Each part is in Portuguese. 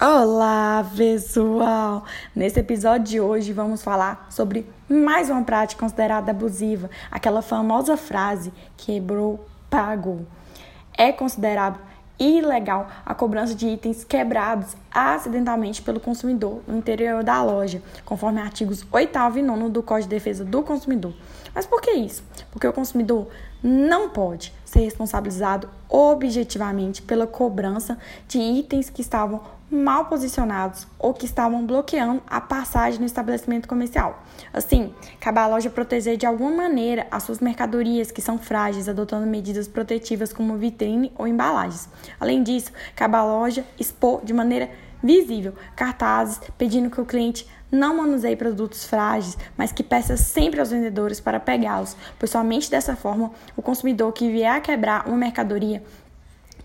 Olá, pessoal! Nesse episódio de hoje vamos falar sobre mais uma prática considerada abusiva, aquela famosa frase quebrou, pagou. É considerado ilegal a cobrança de itens quebrados acidentalmente pelo consumidor no interior da loja, conforme artigos 8 e 9 do Código de Defesa do Consumidor. Mas por que isso? Porque o consumidor não pode ser responsabilizado objetivamente pela cobrança de itens que estavam mal posicionados ou que estavam bloqueando a passagem no estabelecimento comercial. Assim, cabe à loja proteger de alguma maneira as suas mercadorias que são frágeis, adotando medidas protetivas como vitrine ou embalagens. Além disso, cabe à loja expor de maneira visível cartazes pedindo que o cliente não manuseie produtos frágeis, mas que peça sempre aos vendedores para pegá-los, pois somente dessa forma o consumidor que vier a quebrar uma mercadoria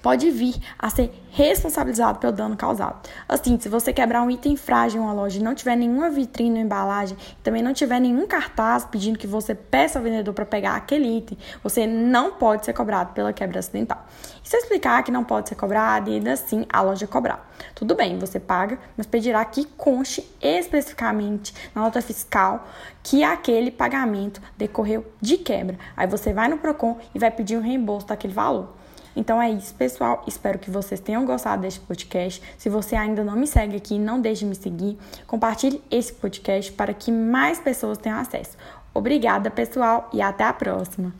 pode vir a ser responsabilizado pelo dano causado. Assim, se você quebrar um item frágil em uma loja e não tiver nenhuma vitrine ou embalagem, também não tiver nenhum cartaz pedindo que você peça ao vendedor para pegar aquele item, você não pode ser cobrado pela quebra acidental. E se explicar que não pode ser cobrado e ainda assim a loja cobrar, tudo bem, você paga, mas pedirá que conste especificamente na nota fiscal que aquele pagamento decorreu de quebra. Aí você vai no Procon e vai pedir um reembolso daquele valor. Então é isso, pessoal. Espero que vocês tenham gostado deste podcast. Se você ainda não me segue aqui, não deixe de me seguir. Compartilhe esse podcast para que mais pessoas tenham acesso. Obrigada, pessoal, e até a próxima.